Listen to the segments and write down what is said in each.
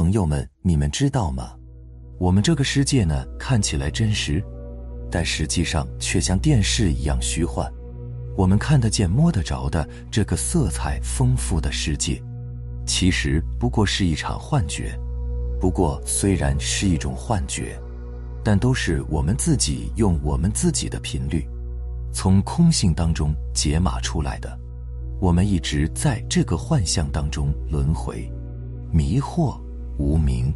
朋友们，你们知道吗？我们这个世界呢，看起来真实，但实际上却像电视一样虚幻。我们看得见、摸得着的这个色彩丰富的世界，其实不过是一场幻觉。不过，虽然是一种幻觉，但都是我们自己用我们自己的频率，从空性当中解码出来的。我们一直在这个幻象当中轮回、迷惑、无名。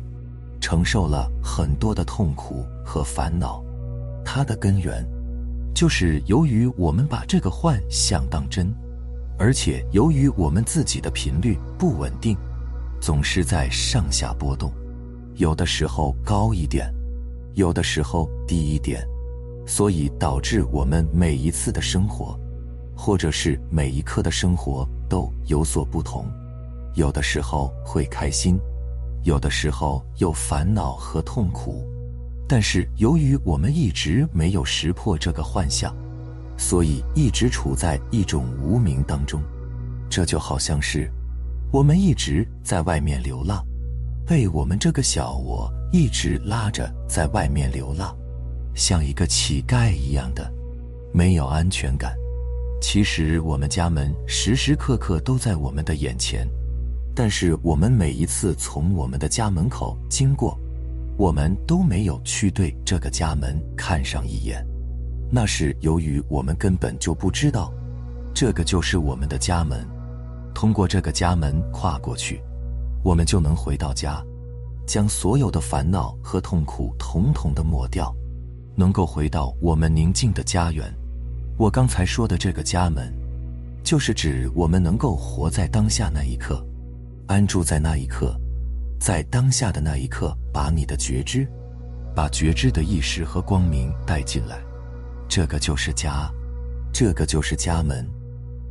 承受了很多的痛苦和烦恼，它的根源，就是由于我们把这个幻象当真，而且由于我们自己的频率不稳定，总是在上下波动，有的时候高一点，有的时候低一点，所以导致我们每一次的生活，或者是每一刻的生活都有所不同，有的时候会开心。有的时候有烦恼和痛苦，但是由于我们一直没有识破这个幻象，所以一直处在一种无名当中。这就好像是我们一直在外面流浪，被我们这个小我一直拉着在外面流浪，像一个乞丐一样的，没有安全感。其实我们家门时时刻刻都在我们的眼前。但是我们每一次从我们的家门口经过，我们都没有去对这个家门看上一眼，那是由于我们根本就不知道，这个就是我们的家门。通过这个家门跨过去，我们就能回到家，将所有的烦恼和痛苦统统的抹掉，能够回到我们宁静的家园。我刚才说的这个家门，就是指我们能够活在当下那一刻。安住在那一刻，在当下的那一刻，把你的觉知，把觉知的意识和光明带进来，这个就是家，这个就是家门。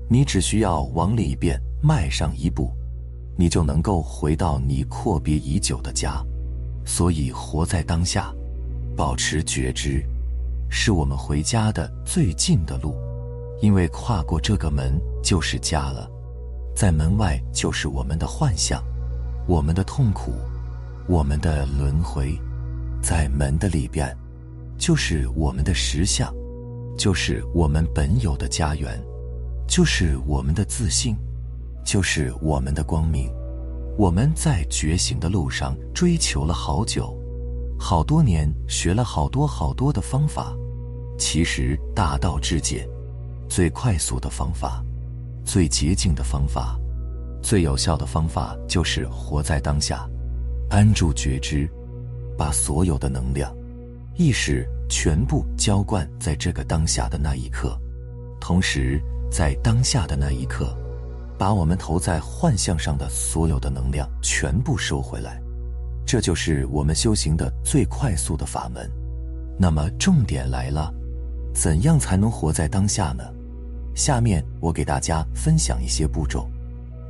你只需要往里边迈上一步，你就能够回到你阔别已久的家。所以，活在当下，保持觉知，是我们回家的最近的路，因为跨过这个门就是家了。在门外就是我们的幻象，我们的痛苦，我们的轮回；在门的里边，就是我们的实相，就是我们本有的家园，就是我们的自信，就是我们的光明。我们在觉醒的路上追求了好久，好多年，学了好多好多的方法。其实大道至简，最快速的方法。最捷径的方法，最有效的方法就是活在当下，安住觉知，把所有的能量、意识全部浇灌在这个当下的那一刻，同时在当下的那一刻，把我们投在幻象上的所有的能量全部收回来。这就是我们修行的最快速的法门。那么重点来了，怎样才能活在当下呢？下面我给大家分享一些步骤。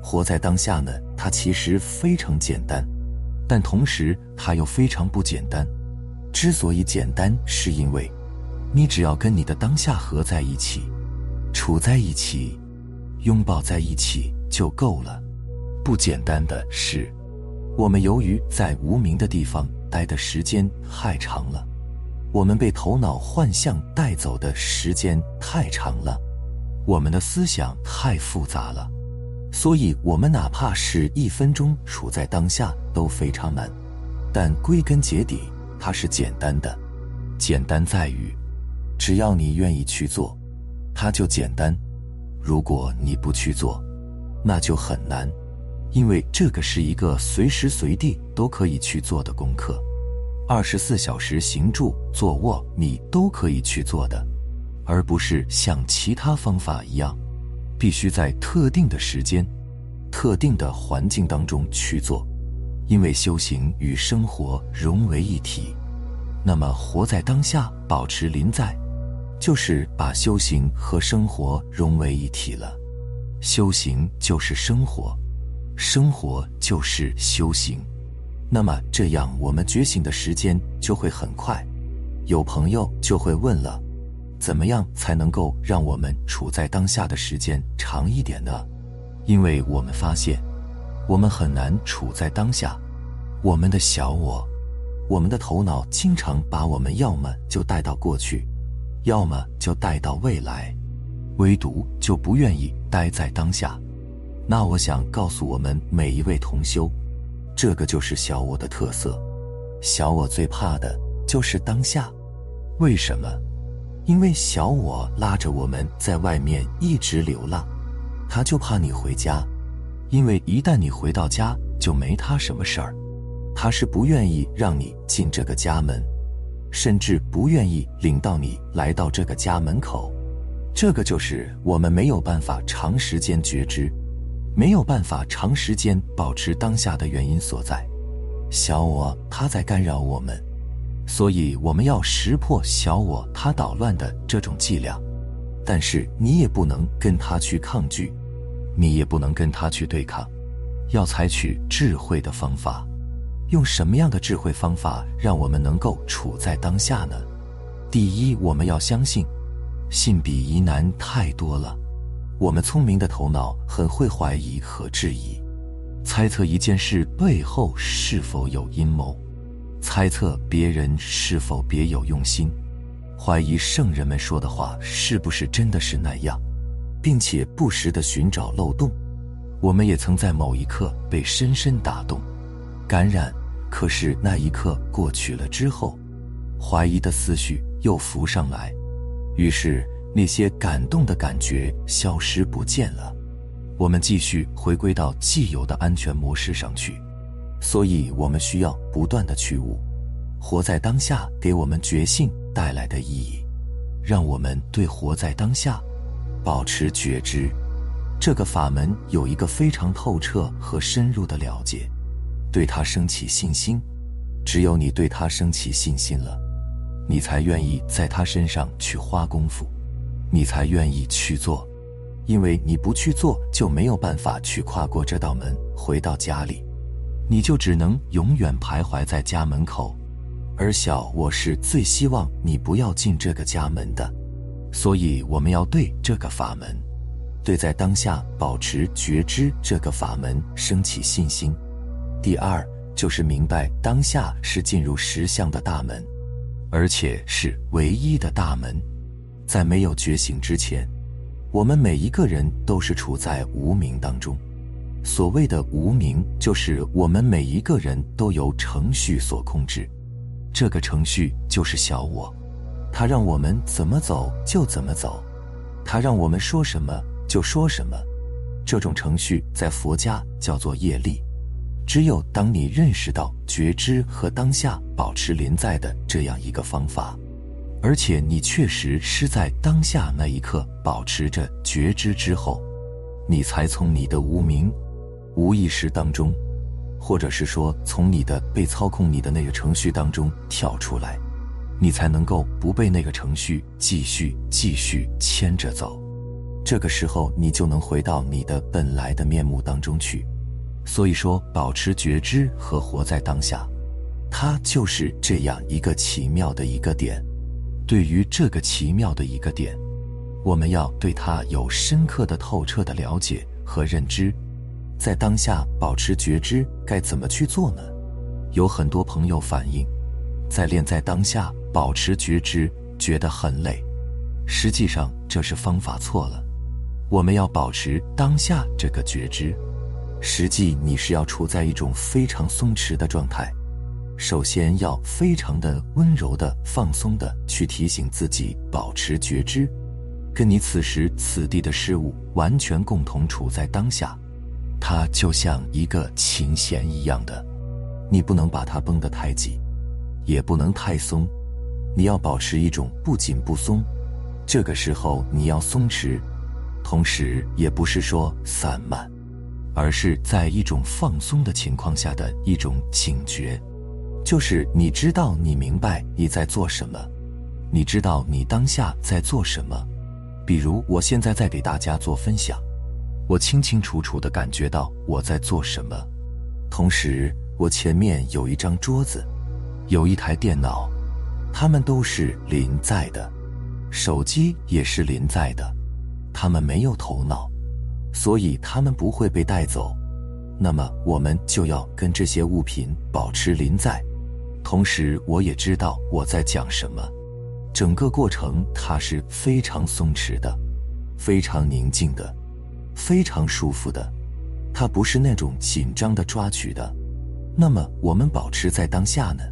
活在当下呢，它其实非常简单，但同时它又非常不简单。之所以简单，是因为你只要跟你的当下合在一起，处在一起，拥抱在一起就够了。不简单的是，我们由于在无名的地方待的时间太长了，我们被头脑幻象带走的时间太长了。我们的思想太复杂了，所以我们哪怕是一分钟处在当下都非常难。但归根结底，它是简单的。简单在于，只要你愿意去做，它就简单；如果你不去做，那就很难。因为这个是一个随时随地都可以去做的功课，二十四小时行住坐卧你都可以去做的。而不是像其他方法一样，必须在特定的时间、特定的环境当中去做，因为修行与生活融为一体。那么，活在当下，保持临在，就是把修行和生活融为一体了。修行就是生活，生活就是修行。那么，这样我们觉醒的时间就会很快。有朋友就会问了。怎么样才能够让我们处在当下的时间长一点呢？因为我们发现，我们很难处在当下，我们的小我，我们的头脑经常把我们要么就带到过去，要么就带到未来，唯独就不愿意待在当下。那我想告诉我们每一位同修，这个就是小我的特色。小我最怕的就是当下，为什么？因为小我拉着我们在外面一直流浪，他就怕你回家，因为一旦你回到家，就没他什么事儿。他是不愿意让你进这个家门，甚至不愿意领到你来到这个家门口。这个就是我们没有办法长时间觉知，没有办法长时间保持当下的原因所在。小我他在干扰我们，所以我们要识破小我他捣乱的这种伎俩。但是你也不能跟他去抗拒，你也不能跟他去对抗，要采取智慧的方法。用什么样的智慧方法让我们能够处在当下呢？第一，我们要相信，信比疑难太多了。我们聪明的头脑很会怀疑和质疑，猜测一件事背后是否有阴谋，猜测别人是否别有用心，怀疑圣人们说的话是不是真的是那样，并且不时的寻找漏洞。我们也曾在某一刻被深深打动，感染。可是那一刻过去了之后，怀疑的思绪又浮上来，于是那些感动的感觉消失不见了。我们继续回归到既有的安全模式上去，所以我们需要不断的去悟，活在当下给我们觉性带来的意义，让我们对活在当下保持觉知。这个法门有一个非常透彻和深入的了解。对他升起信心，只有你对他升起信心了，你才愿意在他身上去花功夫，你才愿意去做，因为你不去做，就没有办法去跨过这道门回到家里，你就只能永远徘徊在家门口。而小我是最希望你不要进这个家门的，所以我们要对这个法门，对在当下保持觉知这个法门升起信心。第二就是明白当下是进入实相的大门，而且是唯一的大门。在没有觉醒之前，我们每一个人都是处在无名当中。所谓的无名，就是我们每一个人都由程序所控制。这个程序就是小我，它让我们怎么走就怎么走，它让我们说什么就说什么。这种程序在佛家叫做业力。只有当你认识到觉知和当下保持临在的这样一个方法，而且你确实是在当下那一刻保持着觉知之后，你才从你的无名、无意识当中，或者是说从你的被操控你的那个程序当中跳出来，你才能够不被那个程序继续继续牵着走。这个时候，你就能回到你的本来的面目当中去。所以说，保持觉知和活在当下，它就是这样一个奇妙的一个点。对于这个奇妙的一个点，我们要对它有深刻的、透彻的了解和认知。在当下保持觉知，该怎么去做呢？有很多朋友反映，在练在当下保持觉知，觉得很累。实际上，这是方法错了。我们要保持当下这个觉知。实际你是要处在一种非常松弛的状态，首先要非常的温柔的放松的去提醒自己保持觉知，跟你此时此地的事物完全共同处在当下，它就像一个琴弦一样的，你不能把它绷得太紧，也不能太松，你要保持一种不紧不松，这个时候你要松弛，同时也不是说散漫。而是在一种放松的情况下的一种警觉，就是你知道你明白你在做什么，你知道你当下在做什么。比如我现在在给大家做分享，我清清楚楚的感觉到我在做什么，同时我前面有一张桌子，有一台电脑，它们都是临在的，手机也是临在的，它们没有头脑。所以他们不会被带走，那么我们就要跟这些物品保持临在。同时，我也知道我在讲什么。整个过程它是非常松弛的，非常宁静的，非常舒服的。它不是那种紧张的抓取的。那么，我们保持在当下呢？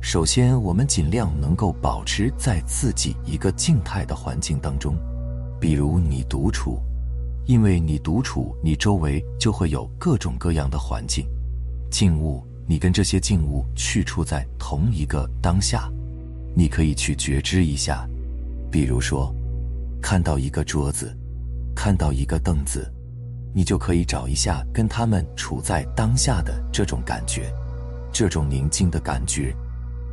首先，我们尽量能够保持在自己一个静态的环境当中，比如你独处，因为你独处，你周围就会有各种各样的环境、静物，你跟这些静物去处在同一个当下，你可以去觉知一下，比如说，看到一个桌子，看到一个凳子，你就可以找一下跟他们处在当下的这种感觉，这种宁静的感觉。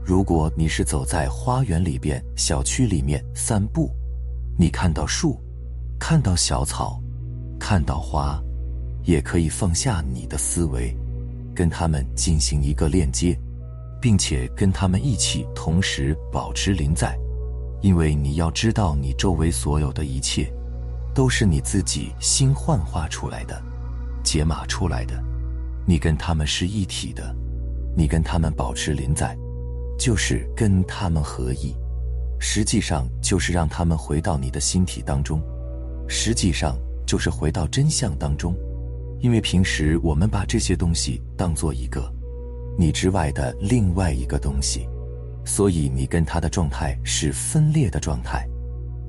如果你是走在花园里边、小区里面散步，你看到树，看到小草，看到花，也可以放下你的思维，跟他们进行一个链接，并且跟他们一起同时保持临在，因为你要知道，你周围所有的一切，都是你自己新幻化出来的、解码出来的，你跟他们是一体的，你跟他们保持临在。就是跟他们合一，实际上就是让他们回到你的心体当中，实际上就是回到真相当中。因为平时我们把这些东西当做一个你之外的另外一个东西，所以你跟他的状态是分裂的状态，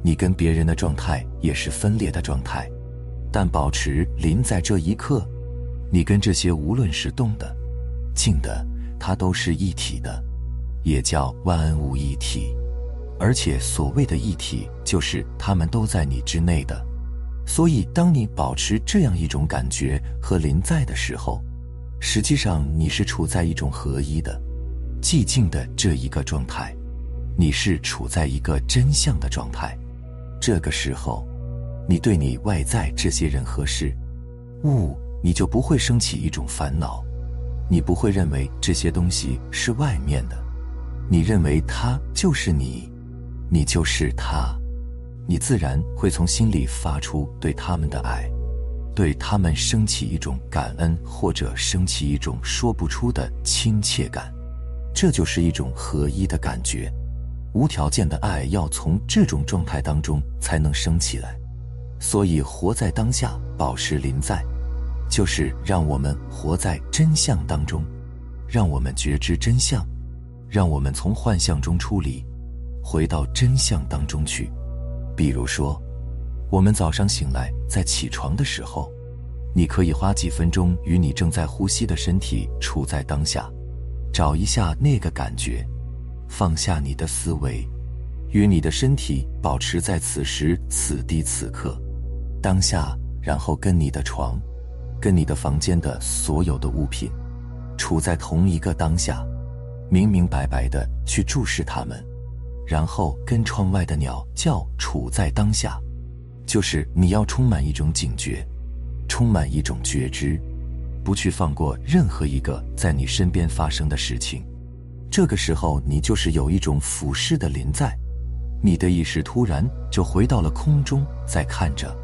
你跟别人的状态也是分裂的状态。但保持临在这一刻，你跟这些无论是动的、静的，它都是一体的。也叫万物一体，而且所谓的一体，就是他们都在你之内的。所以，当你保持这样一种感觉和临在的时候，实际上你是处在一种合一的、寂静的这一个状态，你是处在一个真相的状态。这个时候，你对你外在这些人和事物，你就不会升起一种烦恼，你不会认为这些东西是外面的。你认为他就是你，你就是他，你自然会从心里发出对他们的爱，对他们升起一种感恩，或者升起一种说不出的亲切感，这就是一种合一的感觉。无条件的爱要从这种状态当中才能升起来，所以活在当下，保持临在，就是让我们活在真相当中，让我们觉知真相。让我们从幻象中出离，回到真相当中去。比如说，我们早上醒来，在起床的时候，你可以花几分钟与你正在呼吸的身体处在当下，找一下那个感觉，放下你的思维，与你的身体保持在此时此地此刻当下，然后跟你的床，跟你的房间的所有的物品，处在同一个当下。明明白白的去注视它们，然后跟窗外的鸟叫，处在当下，就是你要充满一种警觉，充满一种觉知，不去放过任何一个在你身边发生的事情。这个时候，你就是有一种俯视的临在，你的意识突然就回到了空中，在看着，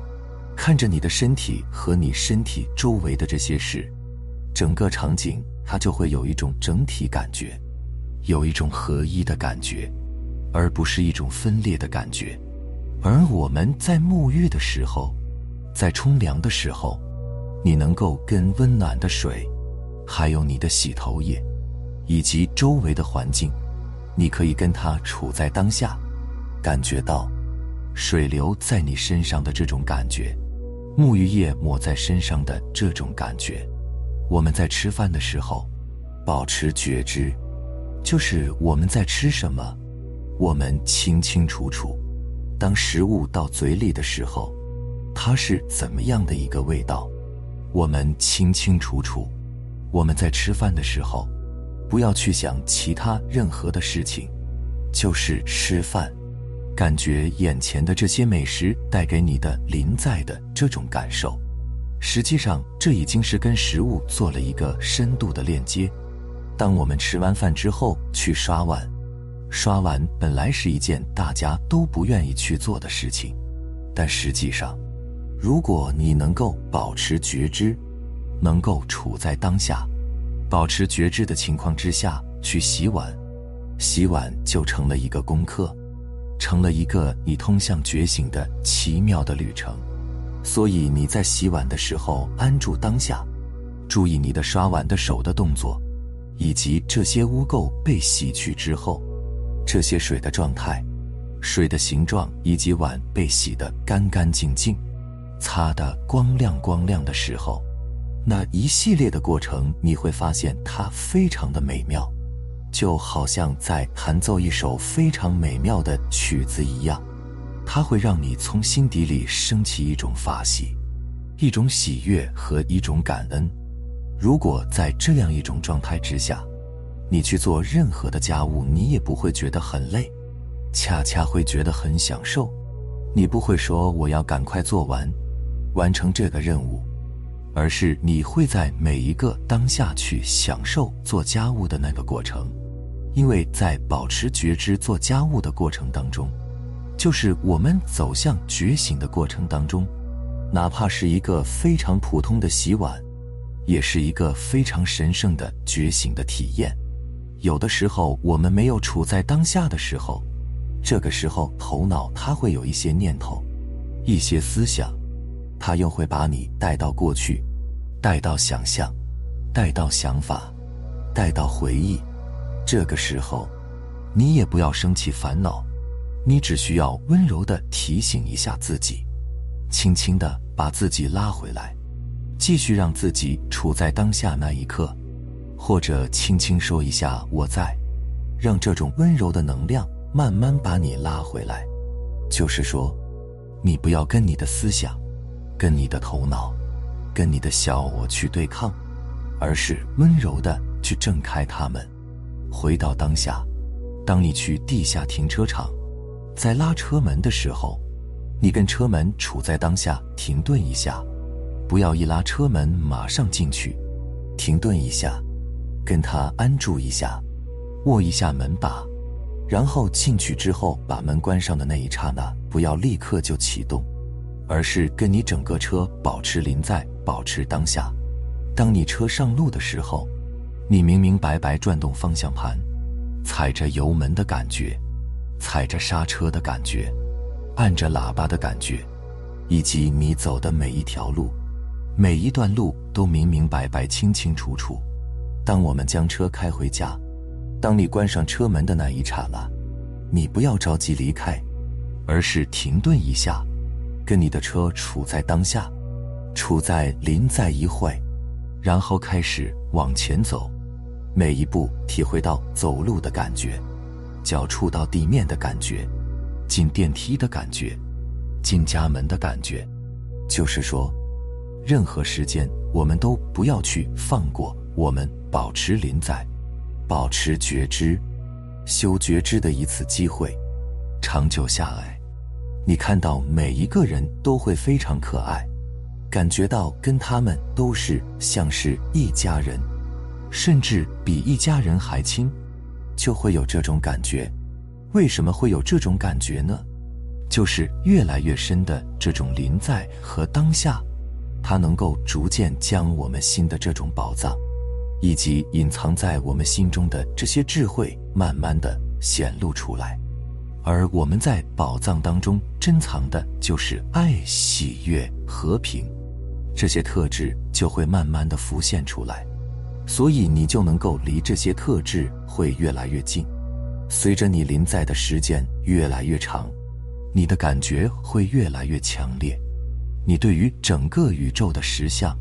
看着你的身体和你身体周围的这些事，整个场景它就会有一种整体感觉。有一种合一的感觉，而不是一种分裂的感觉。而我们在沐浴的时候，在冲凉的时候，你能够跟温暖的水，还有你的洗头液，以及周围的环境，你可以跟它处在当下，感觉到水流在你身上的这种感觉，沐浴液抹在身上的这种感觉。我们在吃饭的时候，保持觉知。就是我们在吃什么，我们清清楚楚。当食物到嘴里的时候，它是怎么样的一个味道，我们清清楚楚。我们在吃饭的时候，不要去想其他任何的事情，就是吃饭，感觉眼前的这些美食带给你的临在的这种感受。实际上，这已经是跟食物做了一个深度的链接。当我们吃完饭之后去刷碗，刷碗本来是一件大家都不愿意去做的事情，但实际上，如果你能够保持觉知，能够处在当下，保持觉知的情况之下去洗碗，洗碗就成了一个功课，成了一个你通向觉醒的奇妙的旅程。所以你在洗碗的时候安住当下，注意你的刷碗的手的动作，以及这些污垢被洗去之后，这些水的状态。水的形状以及碗被洗得干干净净，擦得光亮光亮的时候，那一系列的过程你会发现它非常的美妙，就好像在弹奏一首非常美妙的曲子一样，它会让你从心底里升起一种法喜，一种喜悦和一种感恩。如果在这样一种状态之下，你去做任何的家务，你也不会觉得很累。恰恰会觉得很享受，你不会说我要赶快做完，完成这个任务，而是你会在每一个当下去享受做家务的那个过程，因为在保持觉知做家务的过程当中，就是我们走向觉醒的过程当中，哪怕是一个非常普通的洗碗，也是一个非常神圣的觉醒的体验。有的时候我们没有处在当下的时候。这个时候，头脑它会有一些念头，一些思想，他又会把你带到过去，带到想象，带到想法，带到回忆。这个时候，你也不要生气烦恼，你只需要温柔的提醒一下自己，轻轻的把自己拉回来，继续让自己处在当下那一刻，或者轻轻说一下“我在”，让这种温柔的能量。慢慢把你拉回来，就是说，你不要跟你的思想、跟你的头脑、跟你的小我去对抗，而是温柔的去挣开它们，回到当下。当你去地下停车场，在拉车门的时候，你跟车门处在当下，停顿一下，不要一拉车门马上进去，停顿一下，跟他安住一下，握一下门把。然后进去之后，把门关上的那一刹那，不要立刻就启动，而是跟你整个车保持临在，保持当下。当你车上路的时候，你明明白白转动方向盘，踩着油门的感觉，踩着刹车的感觉，按着喇叭的感觉，以及你走的每一条路，每一段路都明明白白、清清楚楚。当我们将车开回家。当你关上车门的那一刹那，你不要着急离开，而是停顿一下，跟你的车处在当下，处在临在一会，然后开始往前走，每一步体会到走路的感觉，脚触到地面的感觉，进电梯的感觉，进家门的感觉，就是说，任何时间我们都不要去放过，我们保持临在。保持觉知，修觉知的一次机会，长久下来，你看到每一个人都会非常可爱，感觉到跟他们都是像是一家人，甚至比一家人还亲，就会有这种感觉。为什么会有这种感觉呢？就是越来越深的这种临在和当下，它能够逐渐将我们心的这种宝藏。以及隐藏在我们心中的这些智慧，慢慢的显露出来，而我们在宝藏当中珍藏的就是爱、喜悦、和平，这些特质就会慢慢的浮现出来，所以你就能够离这些特质会越来越近。随着你临在的时间越来越长，你的感觉会越来越强烈，你对于整个宇宙的实相、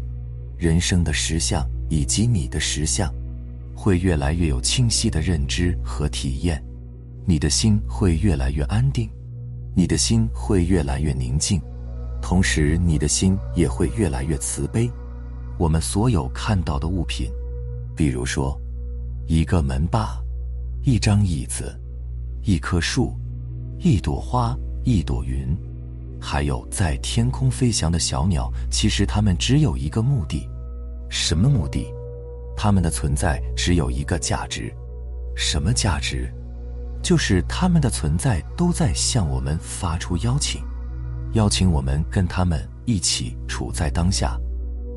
人生的实相。以及你的实相，会越来越有清晰的认知和体验，你的心会越来越安定，你的心会越来越宁静，同时你的心也会越来越慈悲。我们所有看到的物品，比如说一个门把、一张椅子、一棵树、一朵花、一朵云，还有在天空飞翔的小鸟，其实它们只有一个目的。什么目的？他们的存在只有一个价值，什么价值？就是他们的存在都在向我们发出邀请，邀请我们跟他们一起处在当下，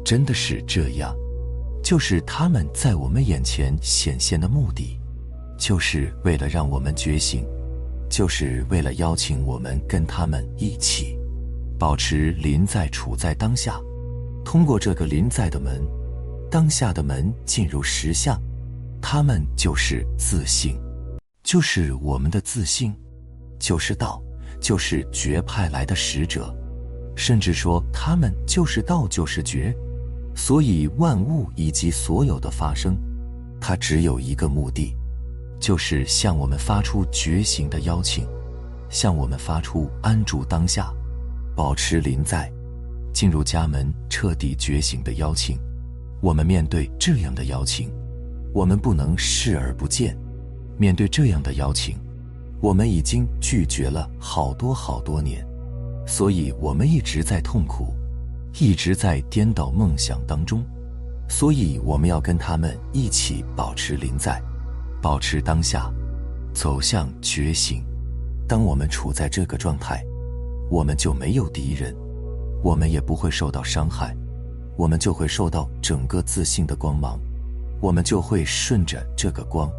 真的是这样，就是他们在我们眼前显现的目的，就是为了让我们觉醒，就是为了邀请我们跟他们一起，保持临在处在当下。通过这个临在的门，当下的门进入实相，他们就是自信，就是我们的自信，就是道，就是觉派来的使者，甚至说他们就是道，就是觉。所以万物以及所有的发生，它只有一个目的，就是向我们发出觉醒的邀请，向我们发出安住当下、保持临在。进入家门，彻底觉醒的邀请。我们面对这样的邀请，我们不能视而不见。面对这样的邀请，我们已经拒绝了好多好多年，所以我们一直在痛苦，一直在颠倒梦想当中。所以我们要跟他们一起保持临在，保持当下，走向觉醒。当我们处在这个状态，我们就没有敌人。我们也不会受到伤害，我们就会受到整个自信的光芒，我们就会顺着这个光，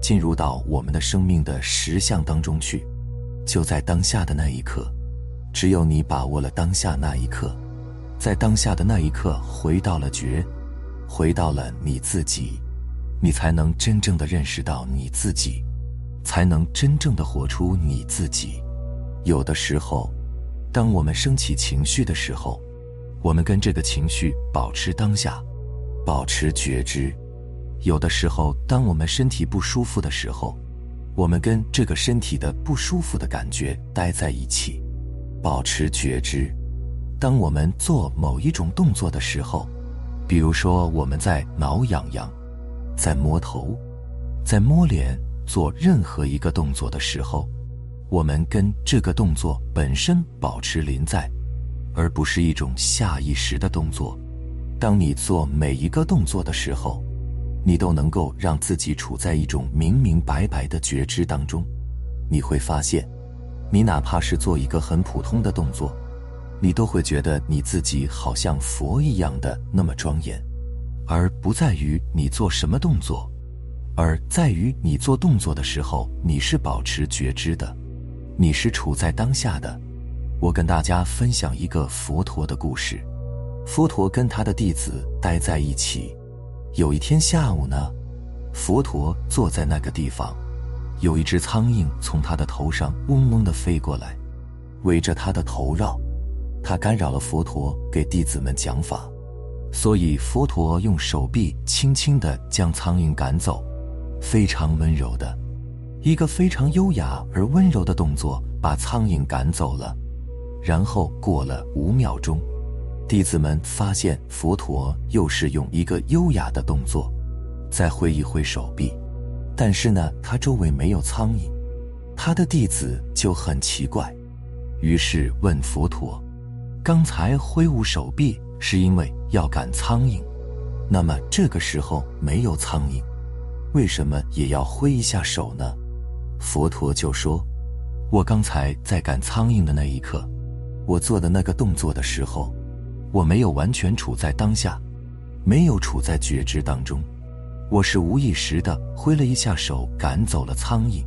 进入到我们的生命的实相当中去。就在当下的那一刻，只有你把握了当下那一刻，在当下的那一刻回到了觉，回到了你自己，你才能真正的认识到你自己，才能真正的活出你自己。有的时候。当我们升起情绪的时候，我们跟这个情绪保持当下，保持觉知。有的时候，当我们身体不舒服的时候，我们跟这个身体的不舒服的感觉待在一起，保持觉知。当我们做某一种动作的时候，比如说我们在挠痒痒，在摸头，在摸脸，做任何一个动作的时候。我们跟这个动作本身保持临在，而不是一种下意识的动作。当你做每一个动作的时候，你都能够让自己处在一种明明白白的觉知当中。你会发现，你哪怕是做一个很普通的动作，你都会觉得你自己好像佛一样的那么庄严，而不在于你做什么动作，而在于你做动作的时候，你是保持觉知的。你是处在当下的。我跟大家分享一个佛陀的故事。佛陀跟他的弟子待在一起。有一天下午呢，佛陀坐在那个地方，有一只苍蝇从他的头上嗡嗡的飞过来，围着他的头绕。他干扰了佛陀给弟子们讲法，所以佛陀用手臂轻轻的将苍蝇赶走，非常温柔的。一个非常优雅而温柔的动作，把苍蝇赶走了。然后过了五秒钟，弟子们发现佛陀又是用一个优雅的动作，再挥一挥手臂，但是呢，他周围没有苍蝇。他的弟子就很奇怪，于是问佛陀：“刚才挥舞手臂是因为要赶苍蝇，那么这个时候没有苍蝇，为什么也要挥一下手呢？”佛陀就说：“我刚才在赶苍蝇的那一刻，我做的那个动作的时候，我没有完全处在当下，没有处在觉知当中，我是无意识的挥了一下手赶走了苍蝇，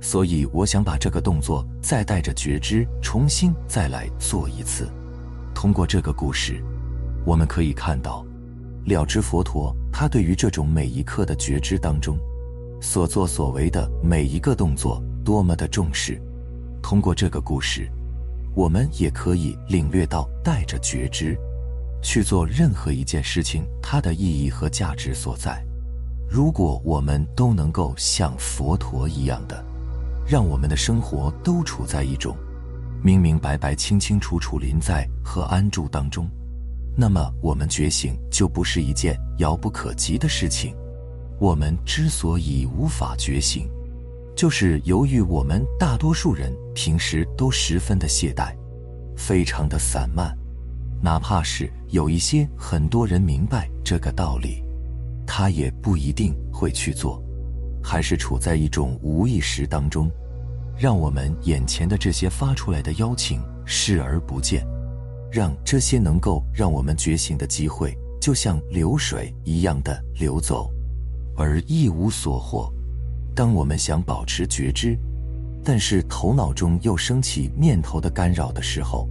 所以我想把这个动作再带着觉知重新再来做一次。通过这个故事，我们可以看到，了知佛陀他对于这种每一刻的觉知当中。”所作所为的每一个动作多么的重视，通过这个故事，我们也可以领略到带着觉知去做任何一件事情它的意义和价值所在。如果我们都能够像佛陀一样的，让我们的生活都处在一种明明白白、清清楚楚临在和安住当中，那么我们觉醒就不是一件遥不可及的事情。我们之所以无法觉醒，就是由于我们大多数人平时都十分的懈怠，非常的散漫。哪怕是有一些很多人明白这个道理，他也不一定会去做，还是处在一种无意识当中，让我们眼前的这些发出来的邀请视而不见，让这些能够让我们觉醒的机会，就像流水一样的流走，而一无所获。当我们想保持觉知，但是头脑中又升起念头的干扰的时候，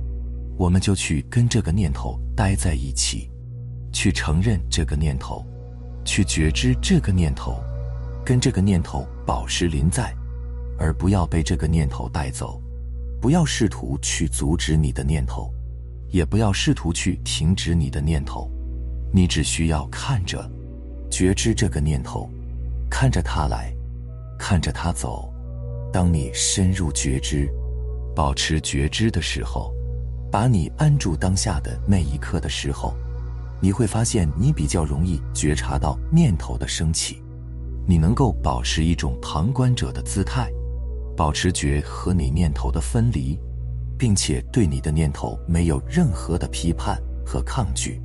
我们就去跟这个念头待在一起，去承认这个念头，去觉知这个念头，跟这个念头保持临在，而不要被这个念头带走。不要试图去阻止你的念头，也不要试图去停止你的念头。你只需要看着，觉知这个念头，看着它来，看着它走。当你深入觉知，保持觉知的时候，把你安住当下的那一刻的时候，你会发现你比较容易觉察到念头的升起，你能够保持一种旁观者的姿态。保持觉和你念头的分离，并且对你的念头没有任何的批判和抗拒。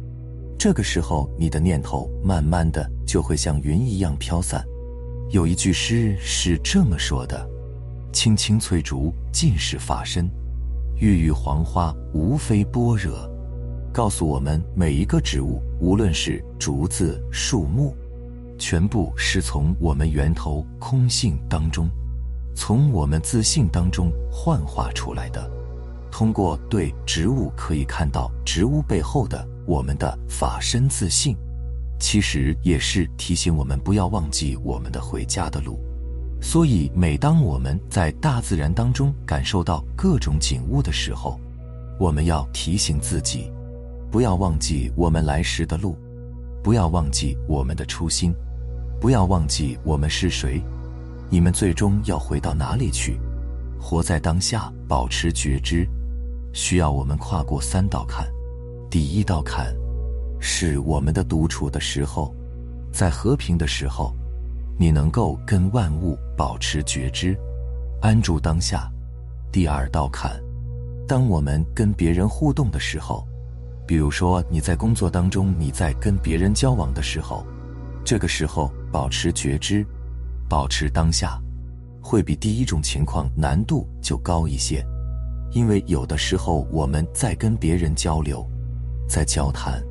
这个时候，你的念头慢慢的就会像云一样飘散。有一句诗是这么说的：“青青翠竹尽是法身，郁郁黄花无非般若。”告诉我们，每一个植物，无论是竹子、树木，全部是从我们源头空性当中。从我们自信当中幻化出来的，通过对植物可以看到植物背后的我们的法身自信，其实也是提醒我们不要忘记我们的回家的路。所以，每当我们在大自然当中感受到各种景物的时候，我们要提醒自己，不要忘记我们来时的路，不要忘记我们的初心，不要忘记我们是谁。你们最终要回到哪里去？活在当下，保持觉知，需要我们跨过三道坎。第一道坎，是我们的独处的时候，在和平的时候，你能够跟万物保持觉知，安住当下。第二道坎，当我们跟别人互动的时候，比如说你在工作当中，你在跟别人交往的时候，这个时候保持觉知。保持当下，会比第一种情况难度就高一些，因为有的时候我们在跟别人交流，在交谈，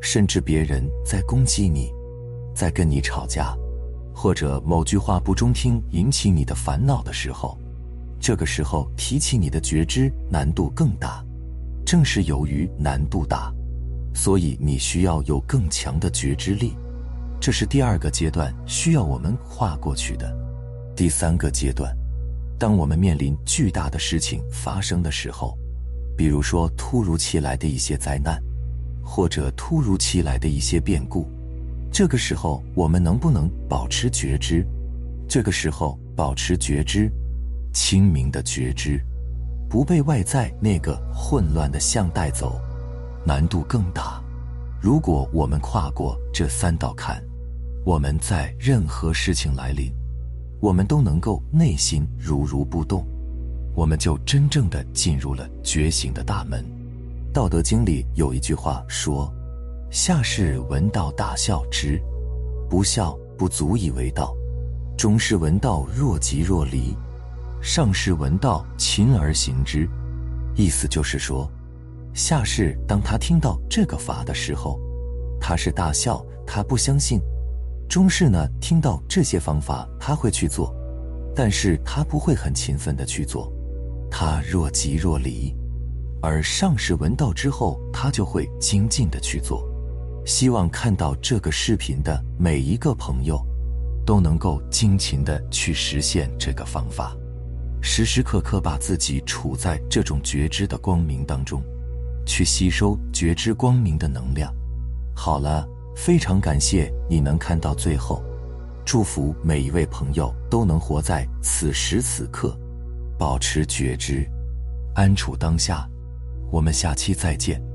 甚至别人在攻击你，在跟你吵架，或者某句话不中听引起你的烦恼的时候，这个时候提起你的觉知难度更大。正是由于难度大，所以你需要有更强的觉知力。这是第二个阶段需要我们跨过去的。第三个阶段，当我们面临巨大的事情发生的时候，比如说突如其来的一些灾难，或者突如其来的一些变故，这个时候我们能不能保持觉知？这个时候保持觉知，清明的觉知，不被外在那个混乱的相带走，难度更大。如果我们跨过这三道坎，我们在任何事情来临，我们都能够内心如如不动，我们就真正的进入了觉醒的大门。道德经里有一句话说：“下士闻道大笑之，不笑不足以为道；中士闻道若即若离，上士闻道勤而行之。”意思就是说，下士当他听到这个法的时候，他是大笑，他不相信。中士呢，听到这些方法，他会去做，但是他不会很勤奋的去做，他若即若离；而上士闻道之后，他就会精进的去做。希望看到这个视频的每一个朋友，都能够精勤的去实现这个方法，时时刻刻把自己处在这种觉知的光明当中，去吸收觉知光明的能量。好了。非常感谢你能看到最后，祝福每一位朋友都能活在此时此刻，保持觉知，安处当下。我们下期再见。